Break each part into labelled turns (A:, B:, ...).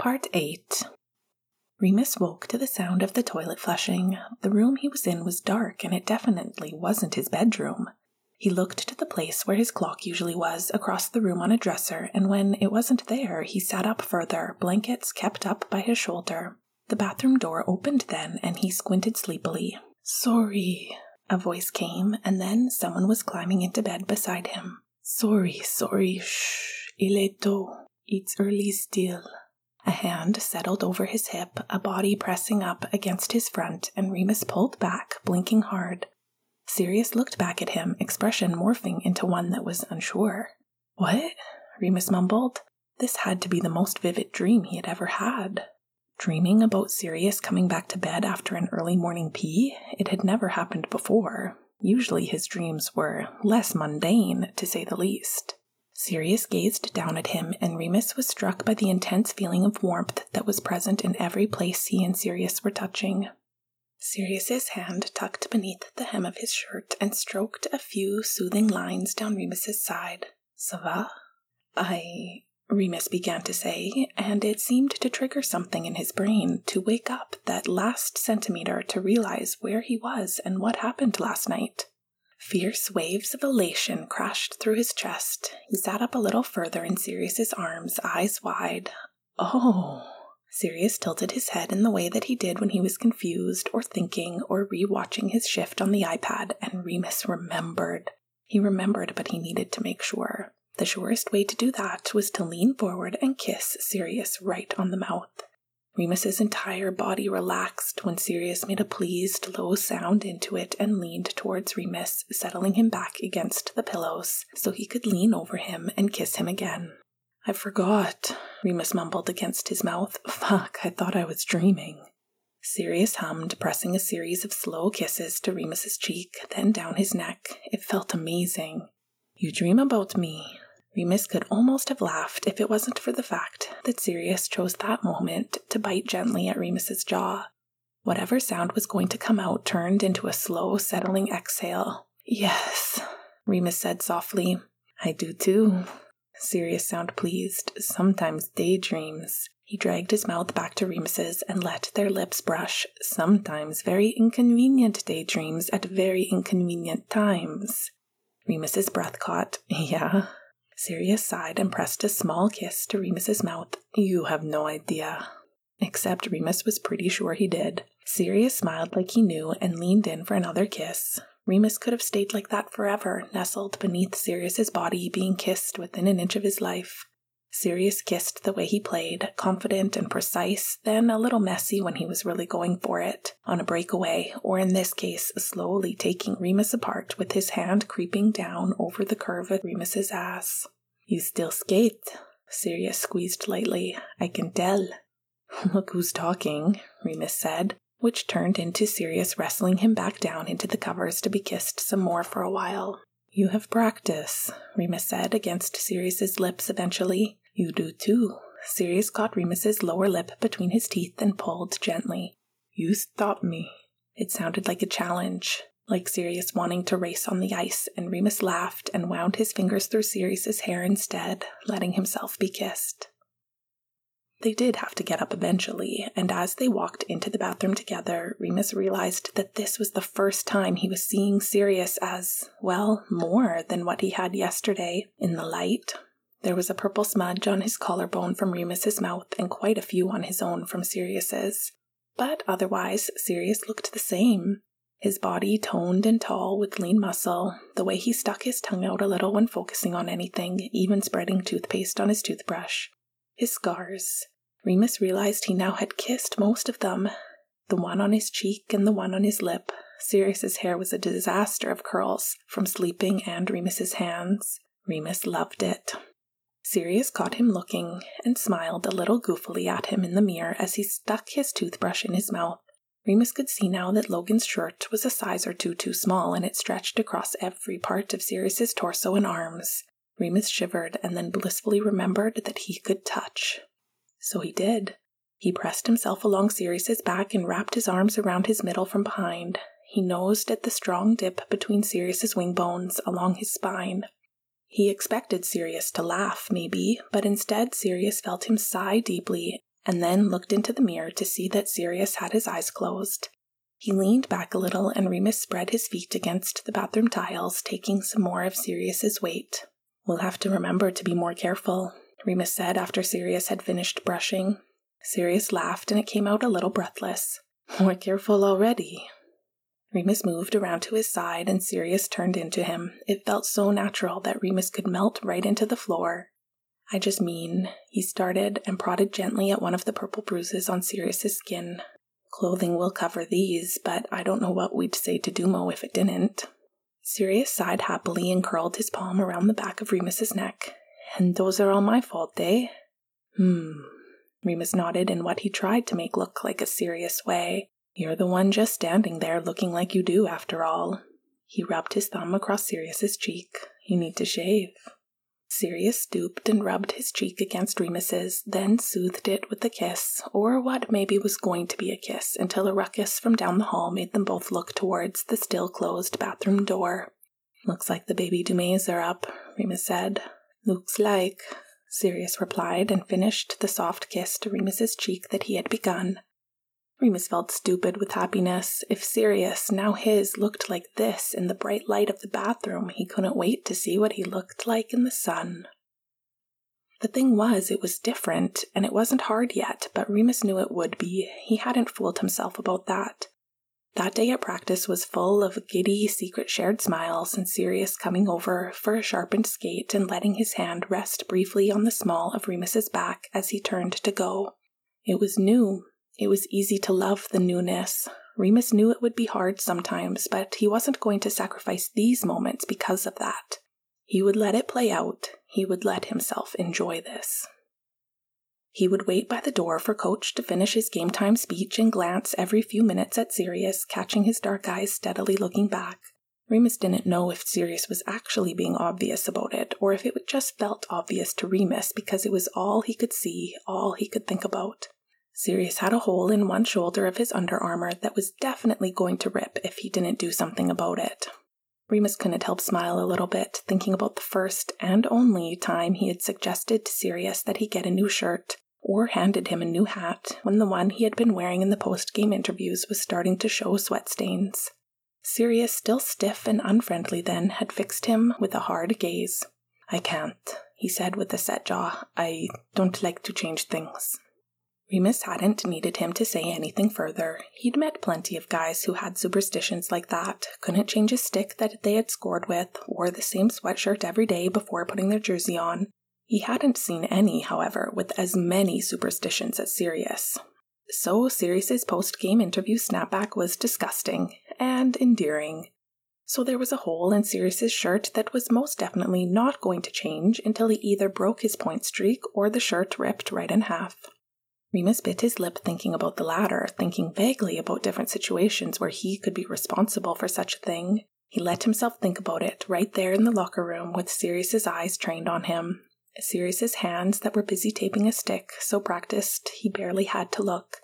A: Part 8 Remus woke to the sound of the toilet flushing. The room he was in was dark, and it definitely wasn't his bedroom. He looked to the place where his clock usually was, across the room on a dresser, and when it wasn't there, he sat up further, blankets kept up by his shoulder. The bathroom door opened then, and he squinted sleepily. Sorry, a voice came, and then someone was climbing into bed beside him. Sorry, sorry, shh, il est tôt. It's early still. A hand settled over his hip, a body pressing up against his front, and Remus pulled back, blinking hard. Sirius looked back at him, expression morphing into one that was unsure. What? Remus mumbled. This had to be the most vivid dream he had ever had. Dreaming about Sirius coming back to bed after an early morning pee? It had never happened before. Usually his dreams were less mundane, to say the least. Sirius gazed down at him, and Remus was struck by the intense feeling of warmth that was present in every place he and Sirius were touching. Sirius's hand tucked beneath the hem of his shirt and stroked a few soothing lines down Remus's side. Ça va? I Remus began to say, and it seemed to trigger something in his brain to wake up that last centimeter to realize where he was and what happened last night. Fierce waves of elation crashed through his chest. He sat up a little further in Sirius's arms, eyes wide. Oh! Sirius tilted his head in the way that he did when he was confused or thinking or re-watching his shift on the iPad, and Remus remembered. He remembered, but he needed to make sure. The surest way to do that was to lean forward and kiss Sirius right on the mouth. Remus's entire body relaxed when Sirius made a pleased low sound into it and leaned towards Remus, settling him back against the pillows so he could lean over him and kiss him again. I forgot, Remus mumbled against his mouth. Fuck, I thought I was dreaming. Sirius hummed, pressing a series of slow kisses to Remus's cheek, then down his neck. It felt amazing. You dream about me, Remus could almost have laughed if it wasn't for the fact that Sirius chose that moment to bite gently at Remus's jaw. Whatever sound was going to come out turned into a slow, settling exhale. Yes, Remus said softly. I do too. Sirius sounded pleased, sometimes daydreams. He dragged his mouth back to Remus's and let their lips brush, sometimes very inconvenient daydreams at very inconvenient times. Remus's breath caught. Yeah, Sirius sighed and pressed a small kiss to Remus's mouth. You have no idea. Except Remus was pretty sure he did. Sirius smiled like he knew and leaned in for another kiss. Remus could have stayed like that forever, nestled beneath Sirius's body, being kissed within an inch of his life. Sirius kissed the way he played, confident and precise, then a little messy when he was really going for it, on a breakaway, or in this case, slowly taking Remus apart with his hand creeping down over the curve of Remus's ass. You still skate? Sirius squeezed lightly. I can tell. Look who's talking, Remus said, which turned into Sirius wrestling him back down into the covers to be kissed some more for a while. You have practice, Remus said against Sirius's lips eventually. You do too. Sirius caught Remus's lower lip between his teeth and pulled gently. You stop me. It sounded like a challenge, like Sirius wanting to race on the ice, and Remus laughed and wound his fingers through Sirius's hair instead, letting himself be kissed. They did have to get up eventually, and as they walked into the bathroom together, Remus realized that this was the first time he was seeing Sirius as, well, more than what he had yesterday in the light, there was a purple smudge on his collarbone from Remus's mouth and quite a few on his own from Sirius's. But otherwise, Sirius looked the same. His body toned and tall with lean muscle, the way he stuck his tongue out a little when focusing on anything, even spreading toothpaste on his toothbrush. His scars. Remus realized he now had kissed most of them. The one on his cheek and the one on his lip. Sirius's hair was a disaster of curls from sleeping and Remus's hands. Remus loved it. Sirius caught him looking and smiled a little goofily at him in the mirror as he stuck his toothbrush in his mouth. Remus could see now that Logan's shirt was a size or two too small and it stretched across every part of Sirius's torso and arms. Remus shivered and then blissfully remembered that he could touch. So he did. He pressed himself along Sirius's back and wrapped his arms around his middle from behind. He nosed at the strong dip between Sirius's wing bones along his spine. He expected Sirius to laugh, maybe, but instead Sirius felt him sigh deeply and then looked into the mirror to see that Sirius had his eyes closed. He leaned back a little and Remus spread his feet against the bathroom tiles, taking some more of Sirius's weight. We'll have to remember to be more careful, Remus said after Sirius had finished brushing. Sirius laughed and it came out a little breathless. More careful already. Remus moved around to his side and Sirius turned into him. It felt so natural that Remus could melt right into the floor. I just mean, he started and prodded gently at one of the purple bruises on Sirius's skin. Clothing will cover these, but I don't know what we'd say to Dumo if it didn't. Sirius sighed happily and curled his palm around the back of Remus's neck. And those are all my fault, eh? Hmm. Remus nodded in what he tried to make look like a serious way. You're the one just standing there looking like you do, after all. He rubbed his thumb across Sirius's cheek. You need to shave. Sirius stooped and rubbed his cheek against Remus's, then soothed it with a kiss, or what maybe was going to be a kiss, until a ruckus from down the hall made them both look towards the still closed bathroom door. Looks like the baby Dumets are up, Remus said. Looks like, Sirius replied, and finished the soft kiss to Remus's cheek that he had begun. Remus felt stupid with happiness. If Sirius, now his, looked like this in the bright light of the bathroom, he couldn't wait to see what he looked like in the sun. The thing was, it was different, and it wasn't hard yet, but Remus knew it would be. He hadn't fooled himself about that. That day at practice was full of giddy, secret shared smiles, and Sirius coming over for a sharpened skate and letting his hand rest briefly on the small of Remus's back as he turned to go. It was new, it was easy to love the newness. Remus knew it would be hard sometimes, but he wasn't going to sacrifice these moments because of that. He would let it play out. He would let himself enjoy this. He would wait by the door for Coach to finish his game time speech and glance every few minutes at Sirius, catching his dark eyes steadily looking back. Remus didn't know if Sirius was actually being obvious about it, or if it just felt obvious to Remus because it was all he could see, all he could think about. Sirius had a hole in one shoulder of his under armor that was definitely going to rip if he didn't do something about it. Remus couldn't help smile a little bit, thinking about the first and only time he had suggested to Sirius that he get a new shirt, or handed him a new hat, when the one he had been wearing in the post game interviews was starting to show sweat stains. Sirius, still stiff and unfriendly then, had fixed him with a hard gaze. I can't, he said with a set jaw. I don't like to change things. Remus hadn't needed him to say anything further. He'd met plenty of guys who had superstitions like that, couldn't change a stick that they had scored with, wore the same sweatshirt every day before putting their jersey on. He hadn't seen any, however, with as many superstitions as Sirius. So Sirius's post-game interview snapback was disgusting and endearing. So there was a hole in Sirius's shirt that was most definitely not going to change until he either broke his point streak or the shirt ripped right in half. Remus bit his lip thinking about the latter, thinking vaguely about different situations where he could be responsible for such a thing. He let himself think about it right there in the locker room with Sirius's eyes trained on him. Sirius's hands that were busy taping a stick, so practiced he barely had to look.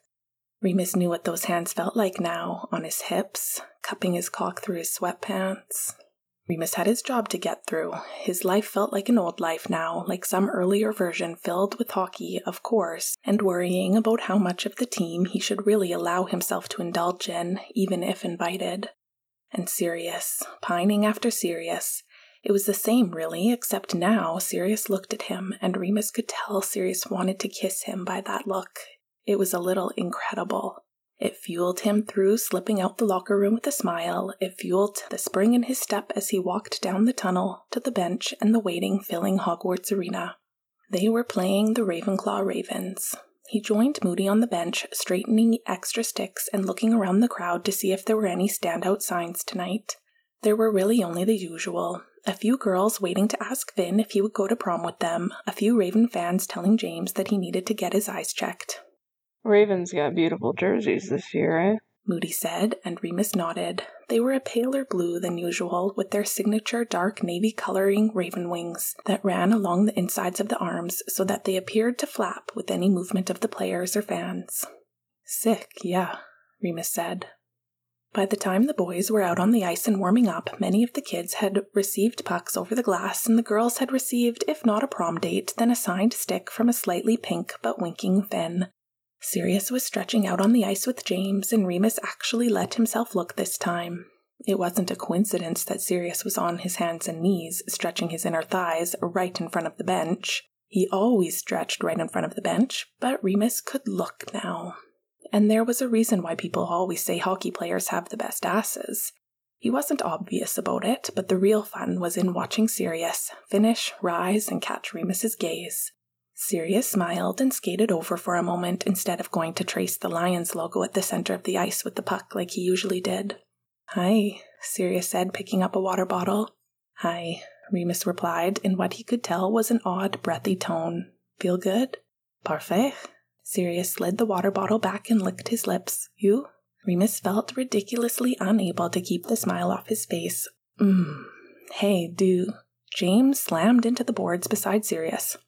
A: Remus knew what those hands felt like now, on his hips, cupping his cock through his sweatpants. Remus had his job to get through. His life felt like an old life now, like some earlier version filled with hockey, of course, and worrying about how much of the team he should really allow himself to indulge in, even if invited. And Sirius, pining after Sirius. It was the same, really, except now Sirius looked at him, and Remus could tell Sirius wanted to kiss him by that look. It was a little incredible. It fueled him through slipping out the locker room with a smile. It fueled the spring in his step as he walked down the tunnel to the bench and the waiting, filling Hogwarts arena. They were playing the Ravenclaw Ravens. He joined Moody on the bench, straightening extra sticks and looking around the crowd to see if there were any standout signs tonight. There were really only the usual a few girls waiting to ask Finn if he would go to prom with them, a few Raven fans telling James that he needed to get his eyes checked.
B: Ravens got beautiful jerseys this year, eh?
A: Moody said, and Remus nodded. They were a paler blue than usual, with their signature dark navy coloring raven wings that ran along the insides of the arms so that they appeared to flap with any movement of the players or fans. Sick, yeah, Remus said. By the time the boys were out on the ice and warming up, many of the kids had received pucks over the glass, and the girls had received, if not a prom date, then a signed stick from a slightly pink but winking Finn. Sirius was stretching out on the ice with James, and Remus actually let himself look this time. It wasn't a coincidence that Sirius was on his hands and knees, stretching his inner thighs right in front of the bench. He always stretched right in front of the bench, but Remus could look now. And there was a reason why people always say hockey players have the best asses. He wasn't obvious about it, but the real fun was in watching Sirius finish, rise, and catch Remus's gaze. Sirius smiled and skated over for a moment instead of going to trace the Lions logo at the center of the ice with the puck like he usually did. Hi, Sirius said, picking up a water bottle. Hi, Remus replied in what he could tell was an odd, breathy tone. Feel good? Parfait. Sirius slid the water bottle back and licked his lips. You? Remus felt ridiculously unable to keep the smile off his face. Mmm. Hey, do. James slammed into the boards beside Sirius.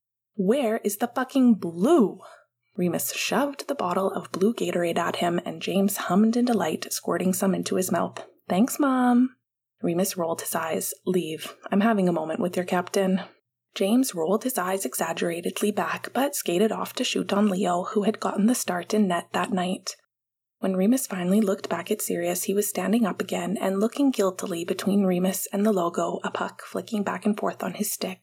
A: Where is the fucking blue? Remus shoved the bottle of blue Gatorade at him, and James hummed in delight, squirting some into his mouth. Thanks, Mom. Remus rolled his eyes. Leave. I'm having a moment with your captain. James rolled his eyes exaggeratedly back, but skated off to shoot on Leo, who had gotten the start in net that night. When Remus finally looked back at Sirius, he was standing up again and looking guiltily between Remus and the logo, a puck flicking back and forth on his stick.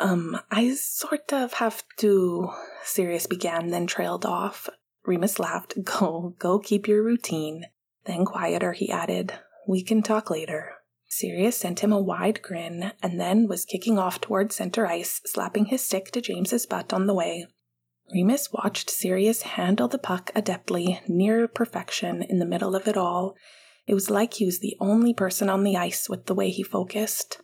A: Um, I sort of have to. Sirius began, then trailed off. Remus laughed. Go, go keep your routine. Then, quieter, he added, We can talk later. Sirius sent him a wide grin and then was kicking off toward center ice, slapping his stick to James's butt on the way. Remus watched Sirius handle the puck adeptly, near perfection, in the middle of it all. It was like he was the only person on the ice with the way he focused.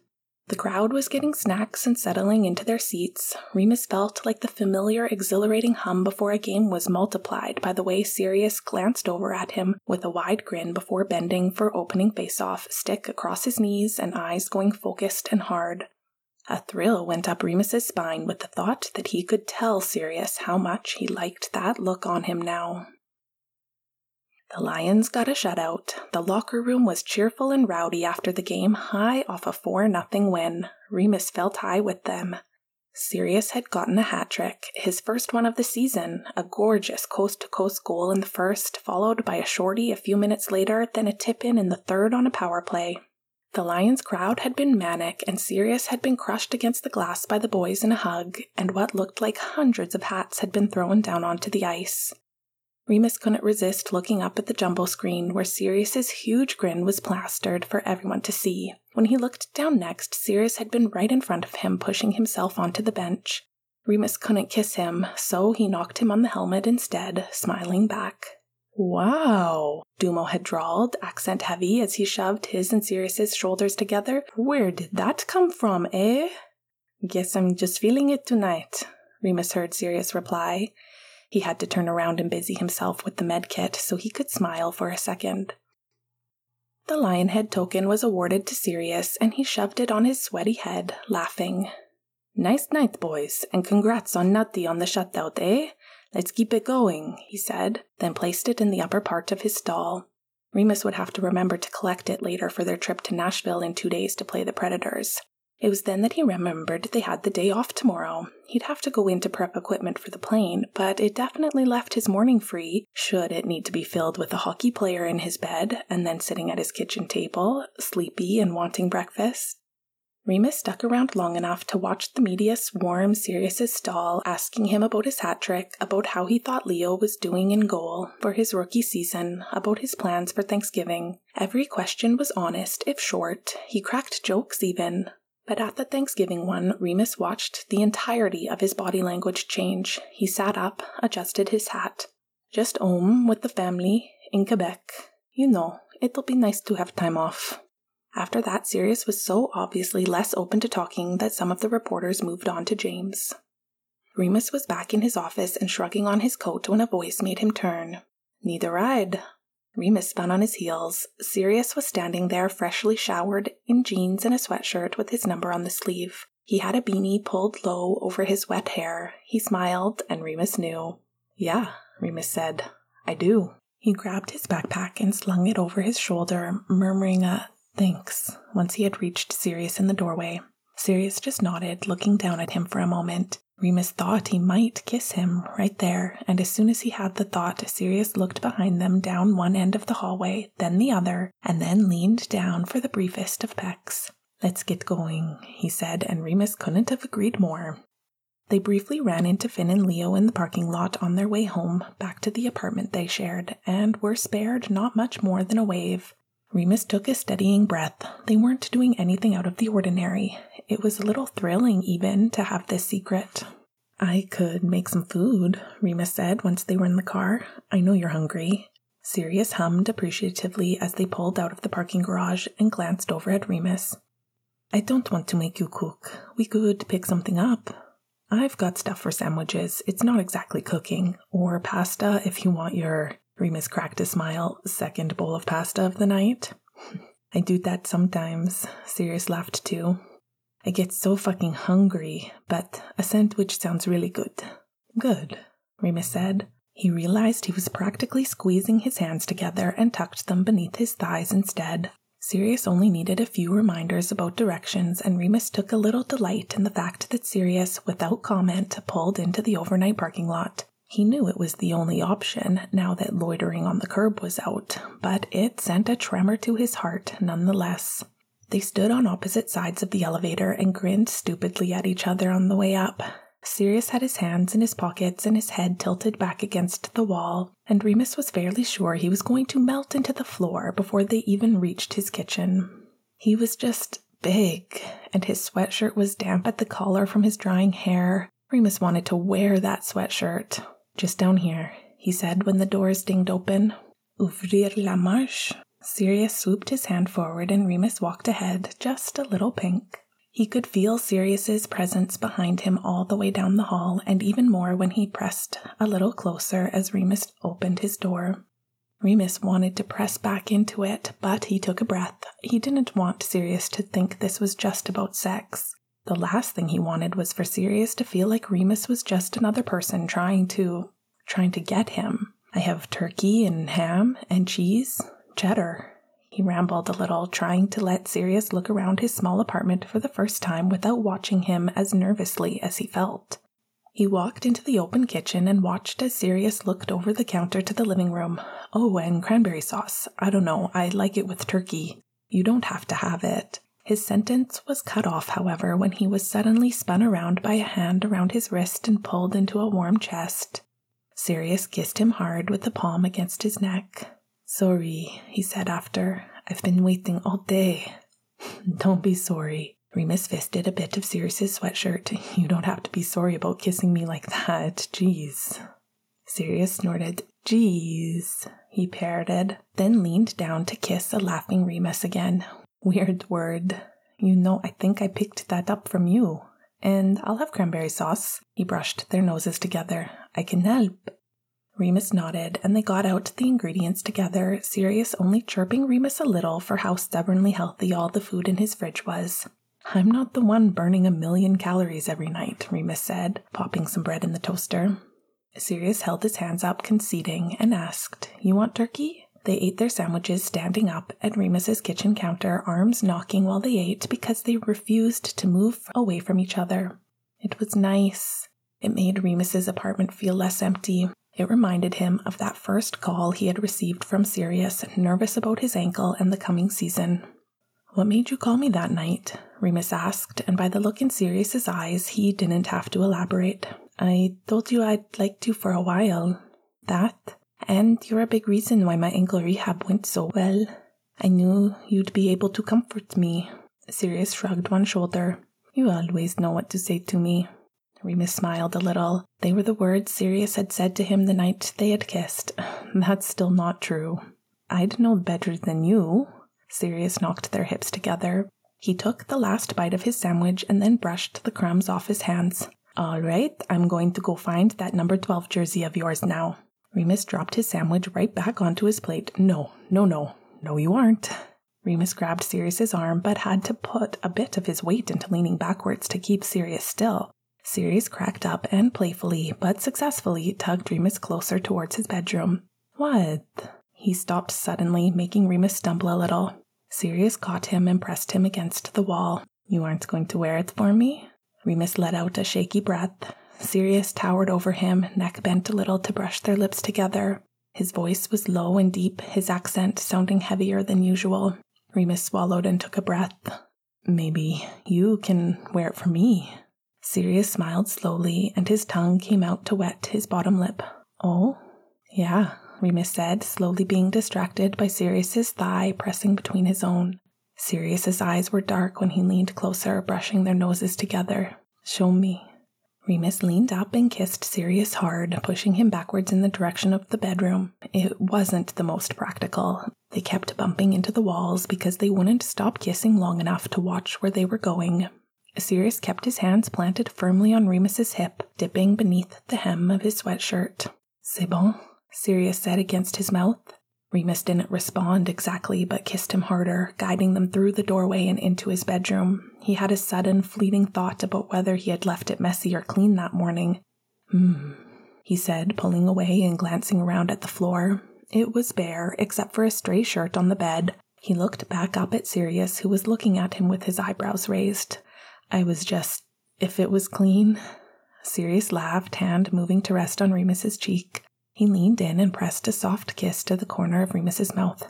A: The crowd was getting snacks and settling into their seats. Remus felt like the familiar, exhilarating hum before a game was multiplied by the way Sirius glanced over at him with a wide grin before bending for opening face-off, stick across his knees and eyes going focused and hard. A thrill went up Remus's spine with the thought that he could tell Sirius how much he liked that look on him now. The Lions got a shutout. The locker room was cheerful and rowdy after the game, high off a 4 0 win. Remus felt high with them. Sirius had gotten a hat trick, his first one of the season, a gorgeous coast to coast goal in the first, followed by a shorty a few minutes later, then a tip in in the third on a power play. The Lions crowd had been manic, and Sirius had been crushed against the glass by the boys in a hug, and what looked like hundreds of hats had been thrown down onto the ice. Remus couldn't resist looking up at the jumbo screen where Sirius's huge grin was plastered for everyone to see. When he looked down next, Sirius had been right in front of him, pushing himself onto the bench. Remus couldn't kiss him, so he knocked him on the helmet instead, smiling back. Wow, Dumo had drawled, accent heavy, as he shoved his and Sirius's shoulders together. Where did that come from, eh? Guess I'm just feeling it tonight, Remus heard Sirius reply. He had to turn around and busy himself with the med kit so he could smile for a second. The Lionhead token was awarded to Sirius, and he shoved it on his sweaty head, laughing. Nice night, boys, and congrats on Nutty on the shutout, eh? Let's keep it going, he said, then placed it in the upper part of his stall. Remus would have to remember to collect it later for their trip to Nashville in two days to play the Predators. It was then that he remembered they had the day off tomorrow. He'd have to go in to prep equipment for the plane, but it definitely left his morning free, should it need to be filled with a hockey player in his bed and then sitting at his kitchen table, sleepy and wanting breakfast. Remus stuck around long enough to watch the media swarm Sirius's stall, asking him about his hat trick, about how he thought Leo was doing in goal for his rookie season, about his plans for Thanksgiving. Every question was honest, if short. He cracked jokes even. But at the Thanksgiving one, Remus watched the entirety of his body language change. He sat up, adjusted his hat. Just home with the family in Quebec. You know, it'll be nice to have time off. After that, Sirius was so obviously less open to talking that some of the reporters moved on to James. Remus was back in his office and shrugging on his coat when a voice made him turn. A ride? Remus spun on his heels. Sirius was standing there, freshly showered, in jeans and a sweatshirt with his number on the sleeve. He had a beanie pulled low over his wet hair. He smiled, and Remus knew. Yeah, Remus said. I do. He grabbed his backpack and slung it over his shoulder, murmuring a thanks once he had reached Sirius in the doorway. Sirius just nodded, looking down at him for a moment. Remus thought he might kiss him right there, and as soon as he had the thought, Sirius looked behind them down one end of the hallway, then the other, and then leaned down for the briefest of pecks. Let's get going, he said, and Remus couldn't have agreed more. They briefly ran into Finn and Leo in the parking lot on their way home, back to the apartment they shared, and were spared not much more than a wave. Remus took a steadying breath. They weren't doing anything out of the ordinary. It was a little thrilling, even, to have this secret. I could make some food, Remus said once they were in the car. I know you're hungry. Sirius hummed appreciatively as they pulled out of the parking garage and glanced over at Remus. I don't want to make you cook. We could pick something up. I've got stuff for sandwiches. It's not exactly cooking. Or pasta if you want your Remus cracked a smile. Second bowl of pasta of the night. I do that sometimes. Sirius laughed too. I get so fucking hungry, but a sandwich sounds really good. Good, Remus said. He realized he was practically squeezing his hands together and tucked them beneath his thighs instead. Sirius only needed a few reminders about directions, and Remus took a little delight in the fact that Sirius, without comment, pulled into the overnight parking lot. He knew it was the only option now that loitering on the curb was out, but it sent a tremor to his heart nonetheless. They stood on opposite sides of the elevator and grinned stupidly at each other on the way up. Sirius had his hands in his pockets and his head tilted back against the wall, and Remus was fairly sure he was going to melt into the floor before they even reached his kitchen. He was just big, and his sweatshirt was damp at the collar from his drying hair. Remus wanted to wear that sweatshirt, just down here, he said when the doors dinged open. Ouvrir la marche. Sirius swooped his hand forward and Remus walked ahead, just a little pink. He could feel Sirius's presence behind him all the way down the hall, and even more when he pressed a little closer as Remus opened his door. Remus wanted to press back into it, but he took a breath. He didn't want Sirius to think this was just about sex. The last thing he wanted was for Sirius to feel like Remus was just another person trying to trying to get him. I have turkey and ham and cheese, cheddar. He rambled a little, trying to let Sirius look around his small apartment for the first time without watching him as nervously as he felt. He walked into the open kitchen and watched as Sirius looked over the counter to the living room. Oh, and cranberry sauce. I don't know, I like it with turkey. You don't have to have it. His sentence was cut off, however, when he was suddenly spun around by a hand around his wrist and pulled into a warm chest. Sirius kissed him hard with the palm against his neck. Sorry, he said after. I've been waiting all day. Don't be sorry. Remus fisted a bit of Sirius's sweatshirt. You don't have to be sorry about kissing me like that. Jeez. Sirius snorted. Jeez, he parroted, then leaned down to kiss a laughing Remus again. Weird word. You know, I think I picked that up from you. And I'll have cranberry sauce. He brushed their noses together. I can help. Remus nodded, and they got out the ingredients together, Sirius only chirping Remus a little for how stubbornly healthy all the food in his fridge was. I'm not the one burning a million calories every night, Remus said, popping some bread in the toaster. Sirius held his hands up, conceding, and asked, You want turkey? They ate their sandwiches standing up at Remus's kitchen counter, arms knocking while they ate because they refused to move away from each other. It was nice. It made Remus's apartment feel less empty. It reminded him of that first call he had received from Sirius, nervous about his ankle and the coming season. What made you call me that night? Remus asked, and by the look in Sirius's eyes, he didn't have to elaborate. I told you I'd liked you for a while. That? And you're a big reason why my ankle rehab went so well. I knew you'd be able to comfort me. Sirius shrugged one shoulder. You always know what to say to me. Remus smiled a little. They were the words Sirius had said to him the night they had kissed. That's still not true. I'd know better than you. Sirius knocked their hips together. He took the last bite of his sandwich and then brushed the crumbs off his hands. All right, I'm going to go find that number 12 jersey of yours now. Remus dropped his sandwich right back onto his plate. No, no, no, no, you aren't. Remus grabbed Sirius's arm, but had to put a bit of his weight into leaning backwards to keep Sirius still. Sirius cracked up and playfully, but successfully, tugged Remus closer towards his bedroom. What? He stopped suddenly, making Remus stumble a little. Sirius caught him and pressed him against the wall. You aren't going to wear it for me? Remus let out a shaky breath. Sirius towered over him, neck bent a little to brush their lips together. His voice was low and deep, his accent sounding heavier than usual. Remus swallowed and took a breath. Maybe you can wear it for me. Sirius smiled slowly, and his tongue came out to wet his bottom lip. Oh, yeah, Remus said, slowly being distracted by Sirius's thigh pressing between his own. Sirius's eyes were dark when he leaned closer, brushing their noses together. Show me. Remus leaned up and kissed Sirius hard, pushing him backwards in the direction of the bedroom. It wasn't the most practical. They kept bumping into the walls because they wouldn't stop kissing long enough to watch where they were going. Sirius kept his hands planted firmly on Remus's hip, dipping beneath the hem of his sweatshirt. C'est bon, Sirius said against his mouth. Remus didn't respond exactly, but kissed him harder, guiding them through the doorway and into his bedroom. He had a sudden, fleeting thought about whether he had left it messy or clean that morning. Hmm, he said, pulling away and glancing around at the floor. It was bare, except for a stray shirt on the bed. He looked back up at Sirius, who was looking at him with his eyebrows raised. I was just. if it was clean. Sirius laughed, hand moving to rest on Remus's cheek. He leaned in and pressed a soft kiss to the corner of Remus's mouth.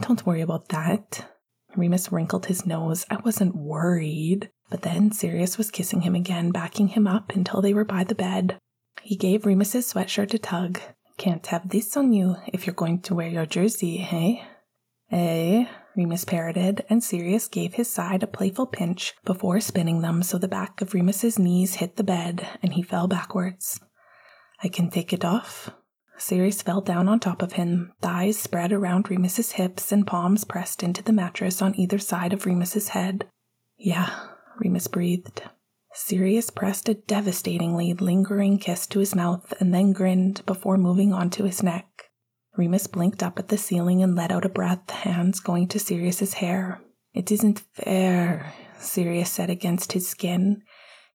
A: Don't worry about that. Remus wrinkled his nose. I wasn't worried. But then Sirius was kissing him again, backing him up until they were by the bed. He gave Remus's sweatshirt a tug. Can't have this on you if you're going to wear your jersey, hey? Eh? Remus parroted, and Sirius gave his side a playful pinch before spinning them so the back of Remus's knees hit the bed and he fell backwards. I can take it off, Sirius fell down on top of him, thighs spread around Remus's hips and palms pressed into the mattress on either side of Remus's head. Yeah, Remus breathed. Sirius pressed a devastatingly lingering kiss to his mouth and then grinned before moving on to his neck. Remus blinked up at the ceiling and let out a breath, hands going to Sirius's hair. It isn't fair, Sirius said against his skin.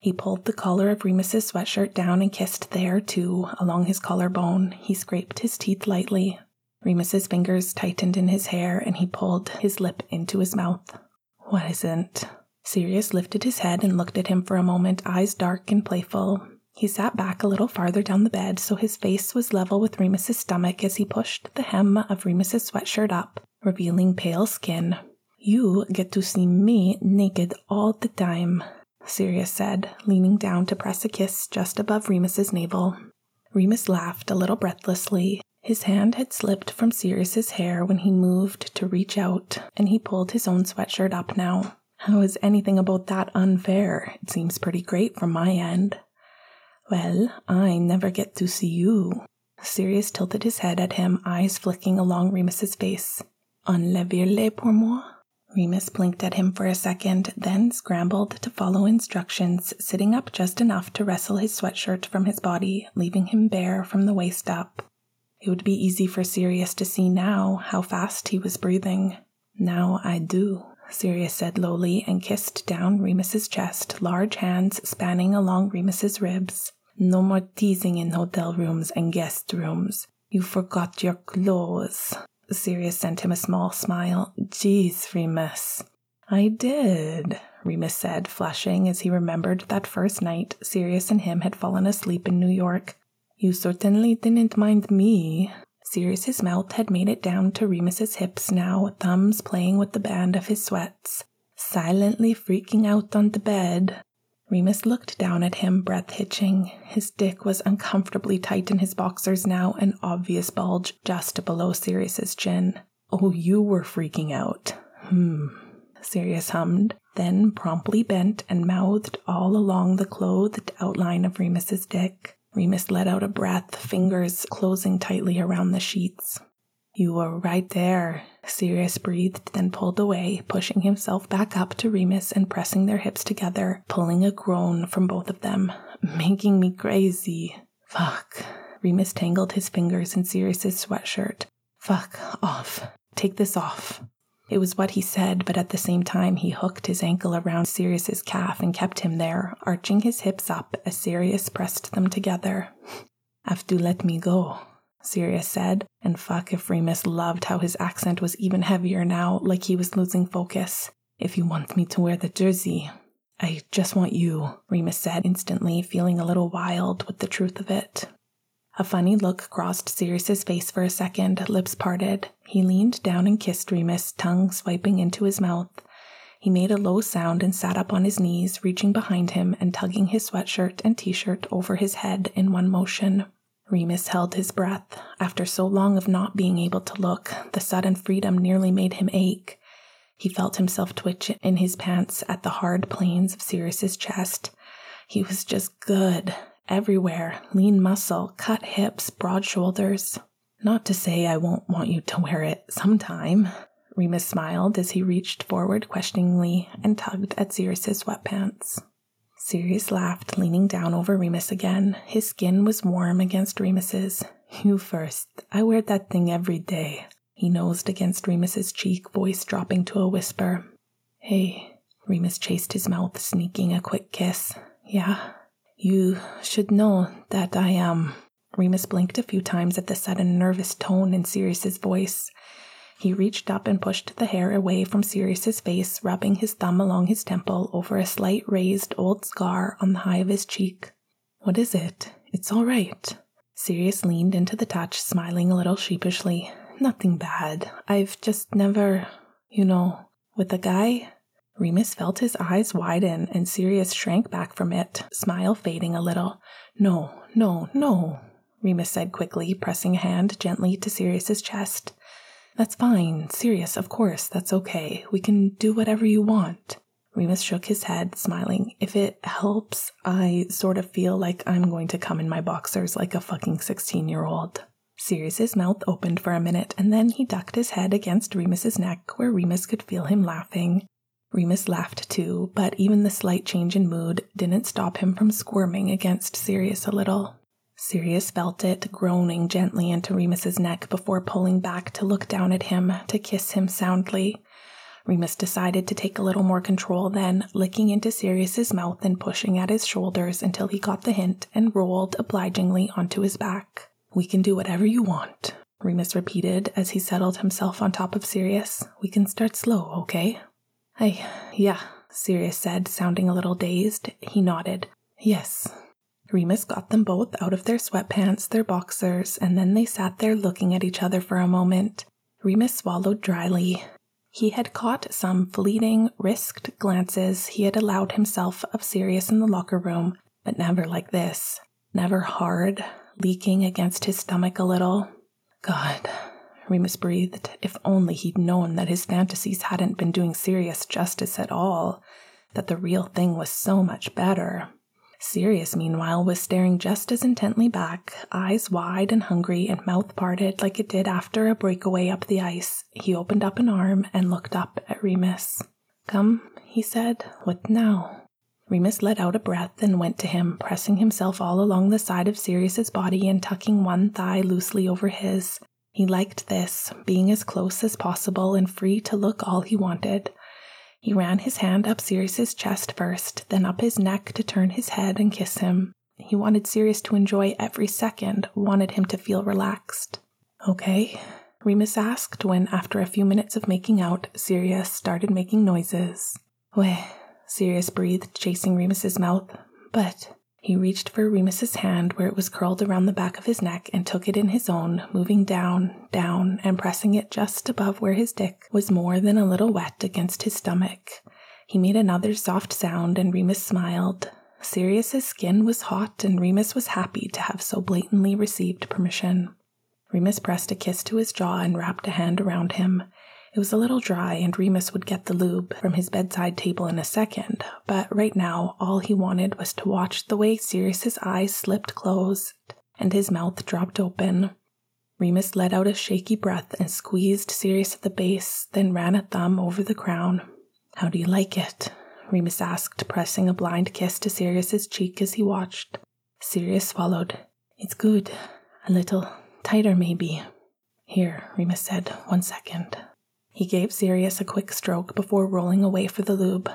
A: He pulled the collar of Remus's sweatshirt down and kissed there, too, along his collarbone. He scraped his teeth lightly. Remus's fingers tightened in his hair, and he pulled his lip into his mouth. What isn't? Sirius lifted his head and looked at him for a moment, eyes dark and playful. He sat back a little farther down the bed so his face was level with Remus's stomach as he pushed the hem of Remus's sweatshirt up, revealing pale skin. You get to see me naked all the time. Sirius said, leaning down to press a kiss just above Remus's navel. Remus laughed a little breathlessly. His hand had slipped from Sirius's hair when he moved to reach out, and he pulled his own sweatshirt up now. How is anything about that unfair? It seems pretty great from my end. Well, I never get to see you. Sirius tilted his head at him, eyes flicking along Remus's face. Enlevez-les pour moi? Remus blinked at him for a second, then scrambled to follow instructions, sitting up just enough to wrestle his sweatshirt from his body, leaving him bare from the waist up. It would be easy for Sirius to see now how fast he was breathing. Now I do, Sirius said lowly and kissed down Remus's chest, large hands spanning along Remus's ribs. No more teasing in hotel rooms and guest rooms. You forgot your clothes. Sirius sent him a small smile. Geez, Remus. I did, Remus said, flushing as he remembered that first night Sirius and him had fallen asleep in New York. You certainly didn't mind me. Sirius's mouth had made it down to Remus's hips now, thumbs playing with the band of his sweats. Silently freaking out on the bed, Remus looked down at him, breath hitching. His dick was uncomfortably tight in his boxers now, an obvious bulge just below Sirius's chin. Oh, you were freaking out. Hmm. Sirius hummed, then promptly bent and mouthed all along the clothed outline of Remus's dick. Remus let out a breath, fingers closing tightly around the sheets. You were right there, Sirius breathed, then pulled away, pushing himself back up to Remus and pressing their hips together, pulling a groan from both of them. Making me crazy. Fuck. Remus tangled his fingers in Sirius's sweatshirt. Fuck off. Take this off. It was what he said, but at the same time he hooked his ankle around Sirius's calf and kept him there, arching his hips up as Sirius pressed them together. Have to let me go, Sirius said, and fuck if Remus loved how his accent was even heavier now, like he was losing focus. If you want me to wear the jersey, I just want you, Remus said instantly, feeling a little wild with the truth of it. A funny look crossed Sirius's face for a second, lips parted. He leaned down and kissed Remus, tongue swiping into his mouth. He made a low sound and sat up on his knees, reaching behind him and tugging his sweatshirt and t shirt over his head in one motion. Remus held his breath. After so long of not being able to look, the sudden freedom nearly made him ache. He felt himself twitch in his pants at the hard planes of Sirius's chest. He was just good, everywhere lean muscle, cut hips, broad shoulders. Not to say I won't want you to wear it sometime. Remus smiled as he reached forward questioningly and tugged at Sirius's sweatpants. Sirius laughed, leaning down over Remus again. His skin was warm against Remus's. You first. I wear that thing every day. He nosed against Remus's cheek, voice dropping to a whisper. Hey, Remus chased his mouth, sneaking a quick kiss. Yeah, you should know that I am. Remus blinked a few times at the sudden nervous tone in Sirius's voice. He reached up and pushed the hair away from Sirius's face, rubbing his thumb along his temple over a slight raised old scar on the high of his cheek. What is it? It's all right. Sirius leaned into the touch, smiling a little sheepishly. Nothing bad. I've just never, you know, with a guy Remus felt his eyes widen, and Sirius shrank back from it, smile fading a little. No, no, no, Remus said quickly, pressing a hand gently to Sirius's chest. That's fine, Sirius, of course, that's okay. We can do whatever you want. Remus shook his head, smiling. If it helps, I sort of feel like I'm going to come in my boxers like a fucking 16 year old. Sirius's mouth opened for a minute, and then he ducked his head against Remus's neck, where Remus could feel him laughing. Remus laughed too, but even the slight change in mood didn't stop him from squirming against Sirius a little. Sirius felt it groaning gently into Remus's neck before pulling back to look down at him to kiss him soundly. Remus decided to take a little more control then, licking into Sirius's mouth and pushing at his shoulders until he got the hint and rolled obligingly onto his back. We can do whatever you want, Remus repeated as he settled himself on top of Sirius. We can start slow, okay? I, yeah, Sirius said, sounding a little dazed. He nodded. Yes. Remus got them both out of their sweatpants, their boxers, and then they sat there looking at each other for a moment. Remus swallowed dryly. He had caught some fleeting, risked glances he had allowed himself of Sirius in the locker room, but never like this. Never hard, leaking against his stomach a little. God, Remus breathed. If only he'd known that his fantasies hadn't been doing Sirius justice at all, that the real thing was so much better. Sirius, meanwhile, was staring just as intently back, eyes wide and hungry and mouth parted like it did after a breakaway up the ice. He opened up an arm and looked up at Remus. Come, he said. What now? Remus let out a breath and went to him, pressing himself all along the side of Sirius's body and tucking one thigh loosely over his. He liked this, being as close as possible and free to look all he wanted. He ran his hand up Sirius's chest first, then up his neck to turn his head and kiss him. He wanted Sirius to enjoy every second, wanted him to feel relaxed. Okay? Remus asked when, after a few minutes of making out, Sirius started making noises. Weh, Sirius breathed, chasing Remus's mouth. But he reached for Remus's hand where it was curled around the back of his neck and took it in his own, moving down, down, and pressing it just above where his dick was more than a little wet against his stomach. He made another soft sound and Remus smiled. Sirius's skin was hot and Remus was happy to have so blatantly received permission. Remus pressed a kiss to his jaw and wrapped a hand around him. It was a little dry, and Remus would get the lube from his bedside table in a second, but right now all he wanted was to watch the way Sirius's eyes slipped closed and his mouth dropped open. Remus let out a shaky breath and squeezed Sirius at the base, then ran a thumb over the crown. How do you like it? Remus asked, pressing a blind kiss to Sirius's cheek as he watched. Sirius swallowed. It's good. A little tighter, maybe. Here, Remus said. One second. He gave Sirius a quick stroke before rolling away for the lube.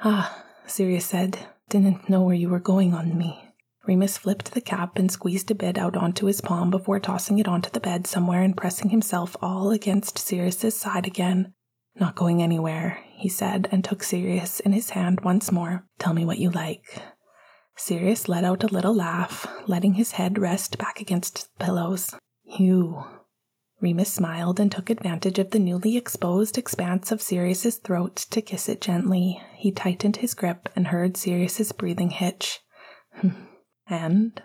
A: Ah, Sirius said, didn't know where you were going on me. Remus flipped the cap and squeezed a bit out onto his palm before tossing it onto the bed somewhere and pressing himself all against Sirius's side again. Not going anywhere, he said, and took Sirius in his hand once more. Tell me what you like. Sirius let out a little laugh, letting his head rest back against the pillows. You. Remus smiled and took advantage of the newly exposed expanse of Sirius's throat to kiss it gently. He tightened his grip and heard Sirius's breathing hitch. Hmm. and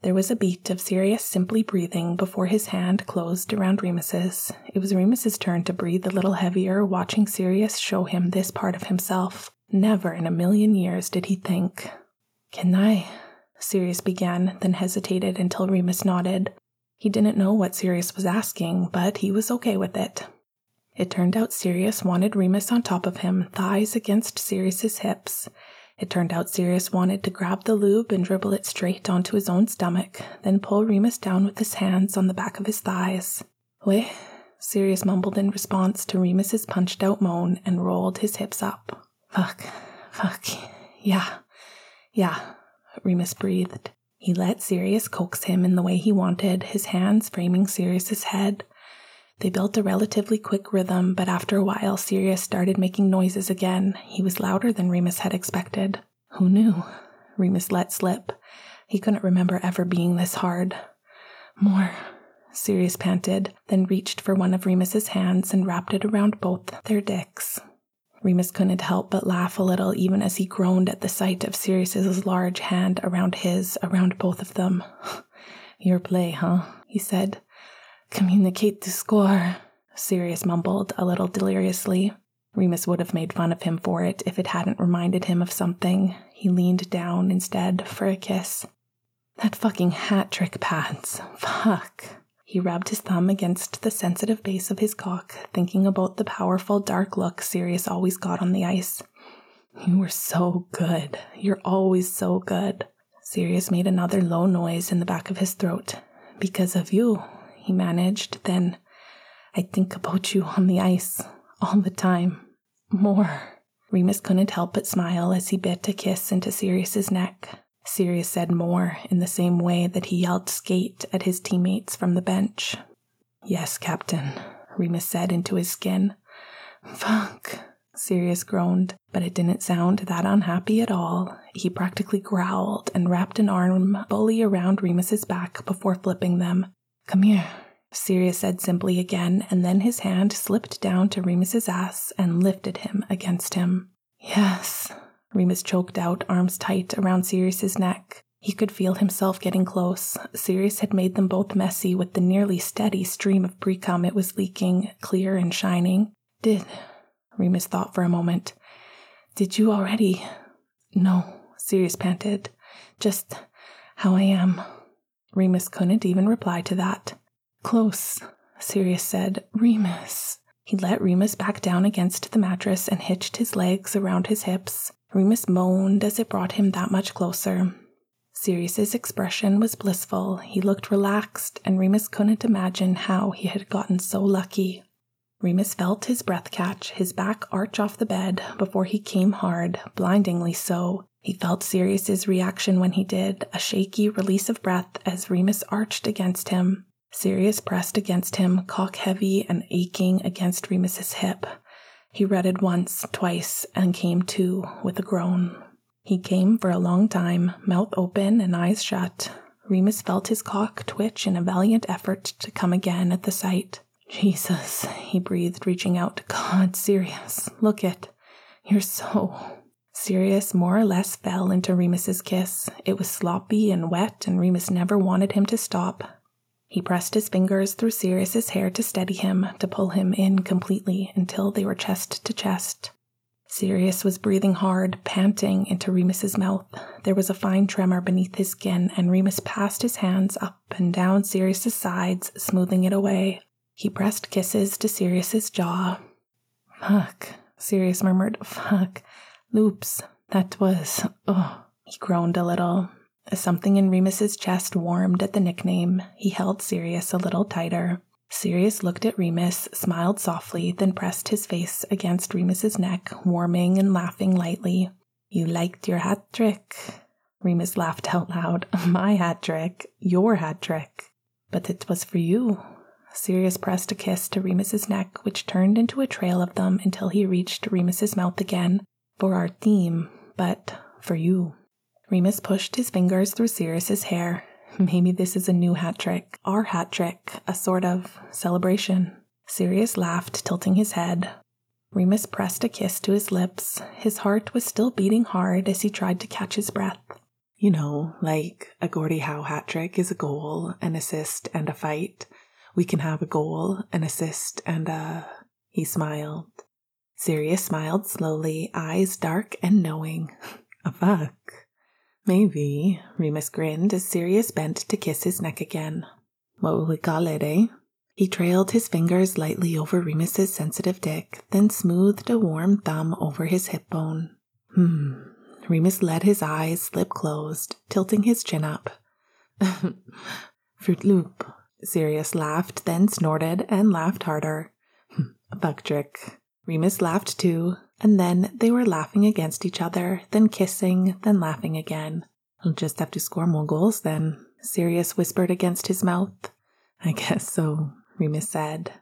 A: there was a beat of Sirius simply breathing before his hand closed around Remus's. It was Remus's turn to breathe a little heavier, watching Sirius show him this part of himself. Never in a million years did he think. Can I? Sirius began, then hesitated until Remus nodded. He didn't know what Sirius was asking, but he was okay with it. It turned out Sirius wanted Remus on top of him, thighs against Sirius's hips. It turned out Sirius wanted to grab the lube and dribble it straight onto his own stomach, then pull Remus down with his hands on the back of his thighs. Weh? Sirius mumbled in response to Remus's punched out moan and rolled his hips up. Fuck. Fuck. Yeah. Yeah. Remus breathed. He let Sirius coax him in the way he wanted, his hands framing Sirius's head. They built a relatively quick rhythm, but after a while, Sirius started making noises again. He was louder than Remus had expected. Who knew? Remus let slip. He couldn't remember ever being this hard. More. Sirius panted, then reached for one of Remus's hands and wrapped it around both their dicks. Remus couldn't help but laugh a little even as he groaned at the sight of Sirius's large hand around his, around both of them. Your play, huh? he said. Communicate the score, Sirius mumbled a little deliriously. Remus would have made fun of him for it if it hadn't reminded him of something. He leaned down instead for a kiss. That fucking hat trick pads. Fuck. He rubbed his thumb against the sensitive base of his cock, thinking about the powerful dark look Sirius always got on the ice. You were so good. You're always so good. Sirius made another low noise in the back of his throat. Because of you, he managed. Then I think about you on the ice all the time. More. Remus couldn't help but smile as he bit a kiss into Sirius's neck. Sirius said more in the same way that he yelled skate at his teammates from the bench. Yes, Captain, Remus said into his skin. Fuck, Sirius groaned, but it didn't sound that unhappy at all. He practically growled and wrapped an arm fully around Remus's back before flipping them. Come here, Sirius said simply again, and then his hand slipped down to Remus's ass and lifted him against him. Yes, Remus choked out, arms tight around Sirius's neck. He could feel himself getting close. Sirius had made them both messy with the nearly steady stream of precum it was leaking, clear and shining. Did Remus thought for a moment. Did you already? No, Sirius panted. Just how I am. Remus couldn't even reply to that. Close, Sirius said. Remus. He let Remus back down against the mattress and hitched his legs around his hips. Remus moaned as it brought him that much closer. Sirius's expression was blissful. He looked relaxed, and Remus couldn't imagine how he had gotten so lucky. Remus felt his breath catch, his back arch off the bed before he came hard, blindingly so. He felt Sirius's reaction when he did, a shaky release of breath as Remus arched against him. Sirius pressed against him, cock heavy and aching against Remus's hip. He redded once, twice, and came to with a groan. He came for a long time, mouth open and eyes shut. Remus felt his cock twitch in a valiant effort to come again at the sight. Jesus, he breathed, reaching out. God, Sirius, look it. You're so Sirius more or less fell into Remus's kiss. It was sloppy and wet, and Remus never wanted him to stop. He pressed his fingers through Sirius's hair to steady him, to pull him in completely until they were chest to chest. Sirius was breathing hard, panting into Remus's mouth. There was a fine tremor beneath his skin, and Remus passed his hands up and down Sirius's sides, smoothing it away. He pressed kisses to Sirius's jaw. Fuck, Sirius murmured. Fuck. Loops. That was. Oh. He groaned a little. Something in Remus's chest warmed at the nickname. He held Sirius a little tighter. Sirius looked at Remus, smiled softly, then pressed his face against Remus's neck, warming and laughing lightly. You liked your hat trick. Remus laughed out loud. My hat trick. Your hat trick. But it was for you. Sirius pressed a kiss to Remus's neck, which turned into a trail of them until he reached Remus's mouth again. For our theme, but for you. Remus pushed his fingers through Sirius's hair. Maybe this is a new hat trick, our hat trick, a sort of celebration. Sirius laughed, tilting his head. Remus pressed a kiss to his lips. His heart was still beating hard as he tried to catch his breath. You know, like a Gordie Howe hat trick is a goal, an assist, and a fight. We can have a goal, an assist, and a. He smiled. Sirius smiled slowly, eyes dark and knowing. a fuck. Maybe, Remus grinned as Sirius bent to kiss his neck again. What will we call it, eh? He trailed his fingers lightly over Remus's sensitive dick, then smoothed a warm thumb over his hip bone. Hmm. Remus let his eyes slip closed, tilting his chin up. Fruit Loop. Sirius laughed, then snorted and laughed harder. a trick. Remus laughed too, and then they were laughing against each other, then kissing, then laughing again. I'll just have to score more goals then, Sirius whispered against his mouth. I guess so, Remus said.